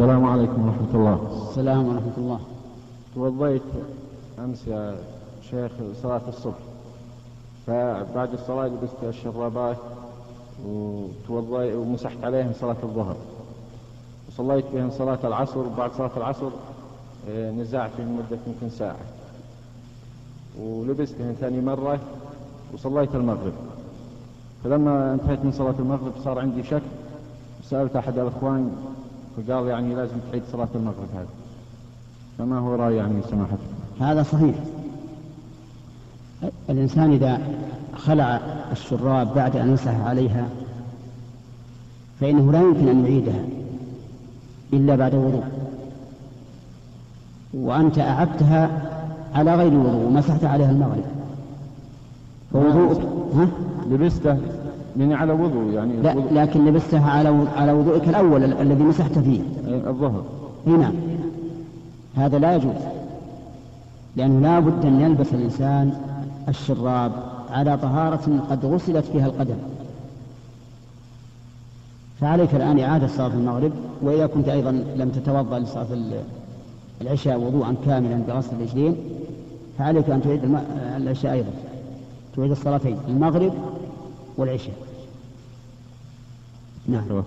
السلام عليكم ورحمة الله. السلام ورحمة الله. توضيت أمس يا شيخ صلاة الصبح. فبعد الصلاة لبست الشرابات وتوضي ومسحت عليهم صلاة الظهر. وصليت بهم صلاة العصر وبعد صلاة العصر آه، نزعت في مدة يمكن ساعة. ولبستهم ثاني مرة وصليت المغرب. فلما انتهيت من صلاة المغرب صار عندي شك. سألت أحد الأخوان فقال يعني لازم تعيد صلاة المغرب هذا. فما هو رأي يعني سماحتك هذا صحيح. الإنسان إذا خلع الشراب بعد أن مسح عليها فإنه لا يمكن أن يعيدها إلا بعد وضوء. وأنت أعدتها على غير وضوء ومسحت عليها المغرب. فوضوءك ها؟ لبسته؟ يعني على وضوء يعني لا وضوء لكن لبستها على على وضوءك الأول ال- الذي مسحت فيه. الظهر. اي نعم. هذا لا يجوز. لأنه لا بد أن يلبس الإنسان الشراب على طهارة قد غسلت فيها القدم. فعليك الآن إعادة صلاة المغرب وإذا كنت أيضا لم تتوضأ لصلاة ال- العشاء وضوءا كاملا بغسل الرجلين فعليك أن تعيد العشاء أيضا. تعيد الصلاتين. المغرب والعشاء. نعم.